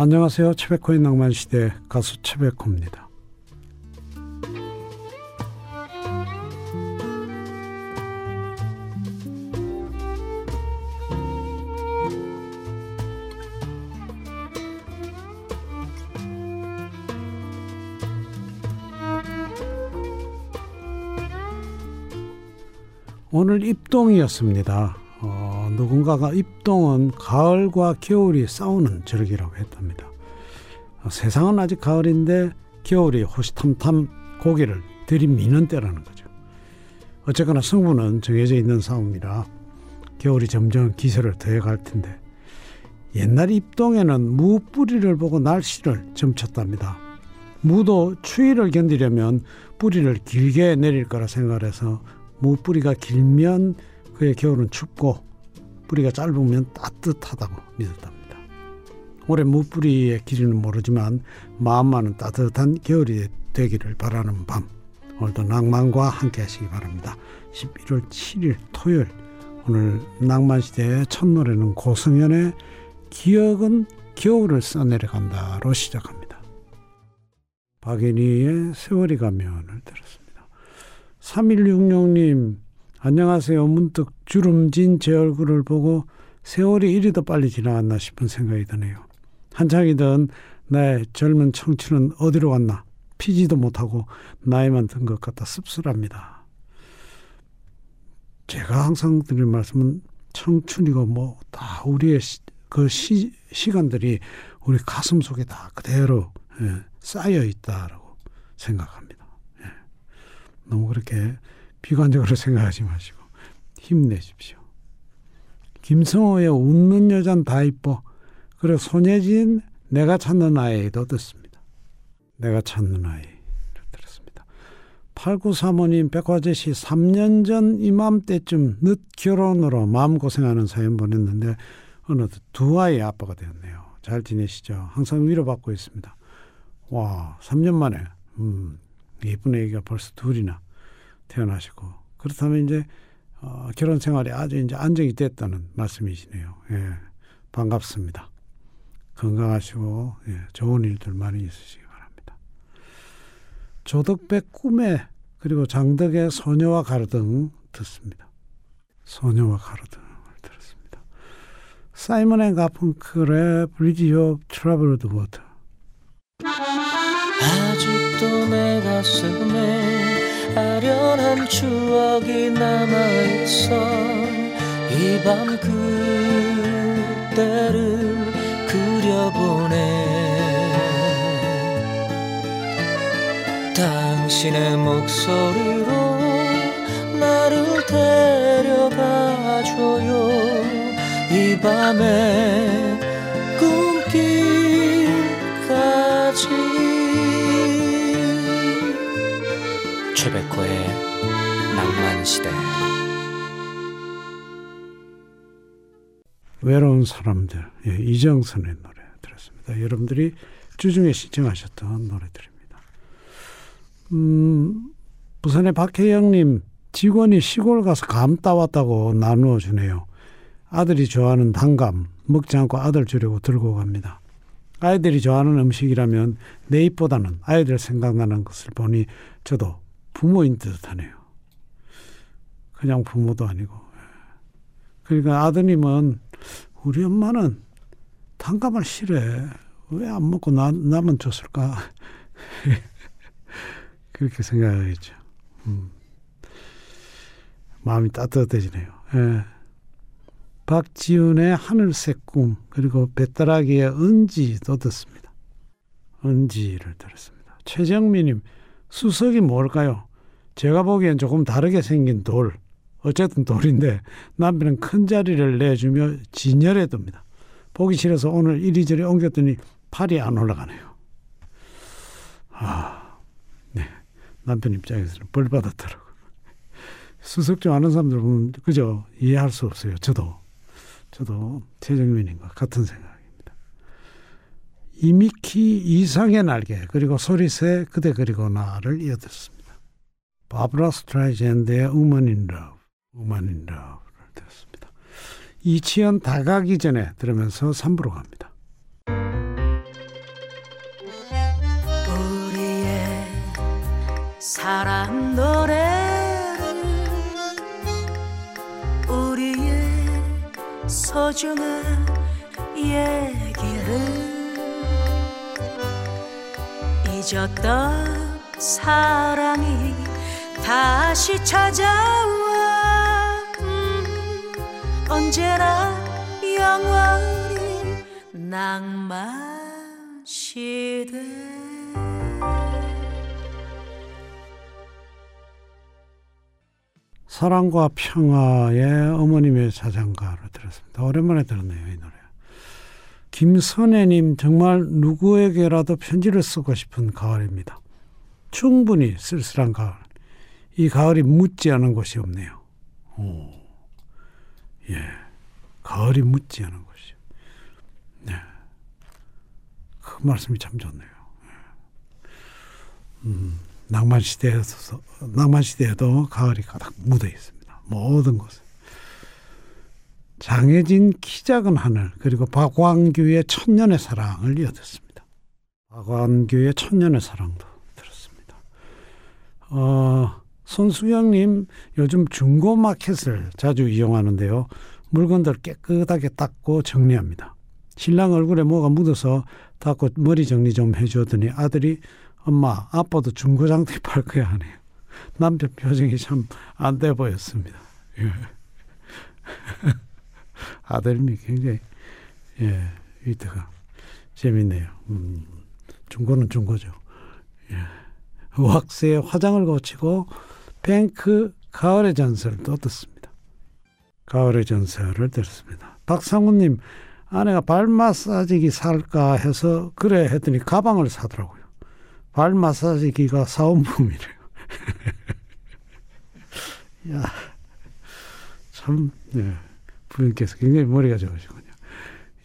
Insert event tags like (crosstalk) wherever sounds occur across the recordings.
안녕하세요. 최백호의 낭만시대 가수 최백호입니다. 오늘 입동이었습니다. 어, 누군가가 입동은 가을과 겨울이 싸우는 절기라고 했답니다. 어, 세상은 아직 가을인데 겨울이 호시탐탐 고개를 들이미는 때라는 거죠. 어쨌거나 승부는 정해져 있는 싸움이라 겨울이 점점 기세를 더해갈 텐데 옛날 입동에는 무 뿌리를 보고 날씨를 점쳤답니다. 무도 추위를 견디려면 뿌리를 길게 내릴 거라 생각해서 무 뿌리가 길면 그의 겨울은 춥고 뿌리가 짧으면 따뜻하다고 믿었답니다. 올해 무뿌리의 길이는 모르지만 마음만은 따뜻한 겨울이 되기를 바라는 밤 오늘도 낭만과 함께 하시기 바랍니다. 11월 7일 토요일 오늘 낭만시대의 첫 노래는 고승현의 기억은 겨울을 써내려간다로 시작합니다. 박인희의 세월이 가면을 들었습니다. 3166님 안녕하세요. 문득 주름진 제 얼굴을 보고 세월이 이리도 빨리 지나갔나 싶은 생각이 드네요. 한창이던 나의 젊은 청춘은 어디로 갔나? 피지도 못하고 나이만 든 것 같아 씁쓸합니다. 제가 항상 드리는 말씀은 청춘이고 뭐 다 우리의 시, 그 시, 시간들이 우리 가슴 속에 다 그대로 예, 쌓여 있다라고 생각합니다. 예. 너무 그렇게 비관적으로 생각하지 마시고 힘내십시오. 김성호의 웃는 여잔 다 이뻐. 그리고 손예진 내가 찾는 아이도 듣습니다. 내가 찾는 아이를 들었습니다. 8935님 백화제시 3년 전 이맘때쯤 늦 결혼으로 마음고생하는 사연 보냈는데 어느덧 두 아이의 아빠가 되었네요. 잘 지내시죠? 항상 위로받고 있습니다. 와 3년 만에 음, 예쁜 애기가 벌써 둘이나 태어나시고 그렇다면 이제 어, 결혼 생활이 아주 이제 안정이 됐다는 말씀이시네요. 예, 반갑습니다. 건강하시고 예, 좋은 일들 많이 있으시기 바랍니다. 조덕배 꿈에 그리고 장덕의 소녀와 가르등 듣습니다. 소녀와 가로등을 들었습니다. 사이먼 앤 가펑클의 Bridge Over Troubled Water 아직도 내 가슴에 아련한 추억이 남아있어. 이 밤 그때를 그려보네. 당신의 목소리로 나를 데려가줘요. 이 밤에 꿈길까지 최백호의 낭만시대 외로운 사람들 예, 이정선의 노래 들었습니다. 여러분들이 주중에 신청하셨던 노래들입니다. 음, 부산의 박혜영님 직원이 시골 가서 감 따왔다고 나누어 주네요. 아들이 좋아하는 단감 먹지 않고 아들 주려고 들고 갑니다. 아이들이 좋아하는 음식이라면 내 입보다는 아이들 생각나는 것을 보니 저도 부모인 듯하네요. 그냥 부모도 아니고. 그러니까 아드님은 우리 엄마는 단감을 싫어해. 왜 안 먹고 나, 나만 줬을까? (laughs) 그렇게 생각하겠죠. 음. 마음이 따뜻해지네요. 예. 박지훈의 하늘색 꿈 그리고 배따라기의 은지도 듣습니다. 은지를 들었습니다. 최정민님 수석이 뭘까요? 제가 보기엔 조금 다르게 생긴 돌 어쨌든 돌인데 남편은 큰 자리를 내주며 진열해 둡니다. 보기 싫어서 오늘 이리저리 옮겼더니 팔이 안 올라가네요. 아, 네. 남편 입장에서는 벌 받았더라고. 수석 좀 아는 사람들 보면 그죠 이해할 수 없어요. 저도 저도 최정민님과 같은 생각입니다. 이미키 이상의 날개 그리고 소리새 그대 그리고 나를 이어듣습니다. 바브라 스트라이젠드의 Woman in Love, Woman in Love를 들었습니다. 이치현 다가기 전에 들으면서 3부로 갑니다. 우리의 사랑 노래 우리의 소중한 얘기를 잊었던 사랑이 다시 찾아와 음, 언제나 영원히 낭만 시대 사랑과 평화의 어머님의 자장가를 들었습니다. 오랜만에 들었네요, 이 노래. 김선혜님, 정말 누구에게라도 편지를 쓰고 싶은 가을입니다. 충분히 쓸쓸한 가을. 이 가을이 묻지 않은 곳이 없네요. 오, 예. 가을이 묻지 않은 곳이요. 네. 그 말씀이 참 좋네요. 예. 음. 낭만 시대에도 낭만 시대에도 가을이 가득 묻어 있습니다. 모든 곳에. 장혜진 키 작은 하늘 그리고 박광규의 천년의 사랑을 이어듣습니다. 박광규의 천년의 사랑도 들었습니다. 어, 손수영님 요즘 중고 마켓을 자주 이용하는데요. 물건들 깨끗하게 닦고 정리합니다. 신랑 얼굴에 뭐가 묻어서 닦고 머리 정리 좀 해주더니 아들이 엄마, 아빠도 중고장터에 (laughs) 팔 거야 하네요. 남편 표정이 참 안 돼 보였습니다. 예. (laughs) 아들이 굉장히 예, 위트가 재밌네요. 음, 중고는 중고죠. 예. 왁스에 화장을 고치고 뱅크 가을의 전설도 듣습니다. 가을의 전설을 들었습니다. 박상우님 아내가 발 마사지기 살까 해서 그래 했더니 가방을 사더라고요. 발 마사지기가 사은품이래요. (laughs) 야, 참, 네. 부인께서 굉장히 머리가 좋으시군요.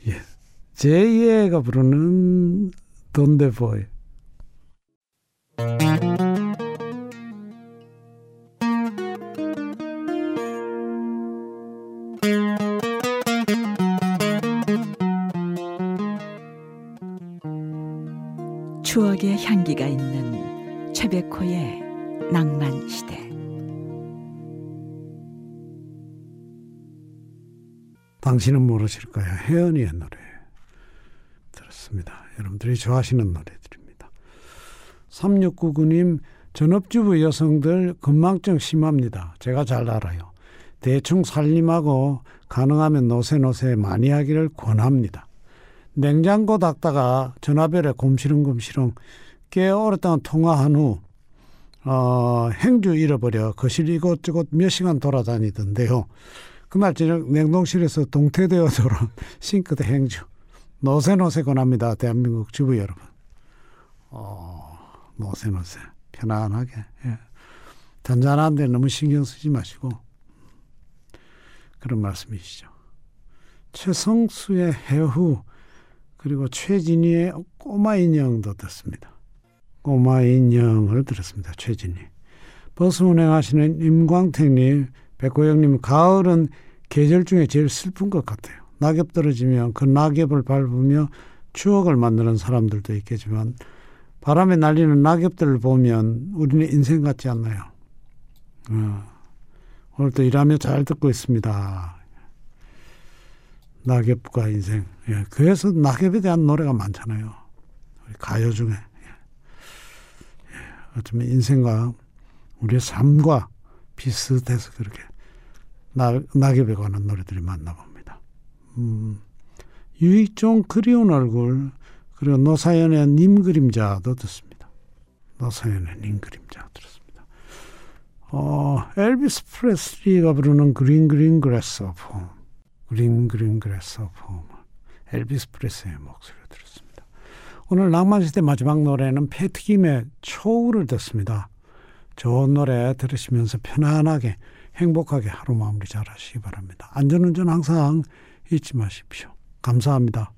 예. 제이가 부르는 돈데보이. 최백호의 낭만 시대. 당신은 모르실 거야. 혜연이의 노래 들었습니다. 여러분들이 좋아하시는 노래들입니다. 3699님 전업주부 여성들 건망증 심합니다. 제가 잘 알아요. 대충 살림하고 가능하면 노세노세 많이 하기를 권합니다. 냉장고 닦다가 전화벨에 곰시렁곰시렁 꽤 오랫동안 통화한 후 어, 행주 잃어버려 거실 이곳저곳 몇 시간 돌아다니던데요. 그날 저녁 냉동실에서 동태되어 돌아온 (laughs) 싱크대 행주 노세노세 권합니다. 대한민국 주부 여러분. 어, 노세노세 편안하게 예. 잔잔한데 너무 신경 쓰지 마시고 그런 말씀이시죠. 최성수의 해후 그리고 최진희의 꼬마 인형도 듣습니다. 꼬마 인형을 들었습니다. 최진희. 버스 운행하시는 임광택님, 백호영님, 가을은 계절 중에 제일 슬픈 것 같아요. 낙엽 떨어지면 그 낙엽을 밟으며 추억을 만드는 사람들도 있겠지만 바람에 날리는 낙엽들을 보면 우리는 인생 같지 않나요? 어, 오늘도 일하며 잘 듣고 있습니다. 낙엽과 인생. 예, 그래서 낙엽에 대한 노래가 많잖아요. 가요 중에. 어쩌면 인생과 우리의 삶과 비슷해서 그렇게 낙, 낙엽에 관한 노래들이 많나 봅니다. 음, 유익종 그리운 얼굴 그리고 노사연의 님 그림자도 듣습니다. 노사연의 님 그림자 들었습니다. 어, 엘비스 프레슬리가 부르는 Green Green Grass of Home Green Green Grass of Home 엘비스 프레슬리의 목소리를 들었습니다. 오늘 낭만시대 마지막 노래는 패티김의 초우를 듣습니다. 좋은 노래 들으시면서 편안하게 행복하게 하루 마무리 잘 하시기 바랍니다. 안전운전 항상 잊지 마십시오. 감사합니다.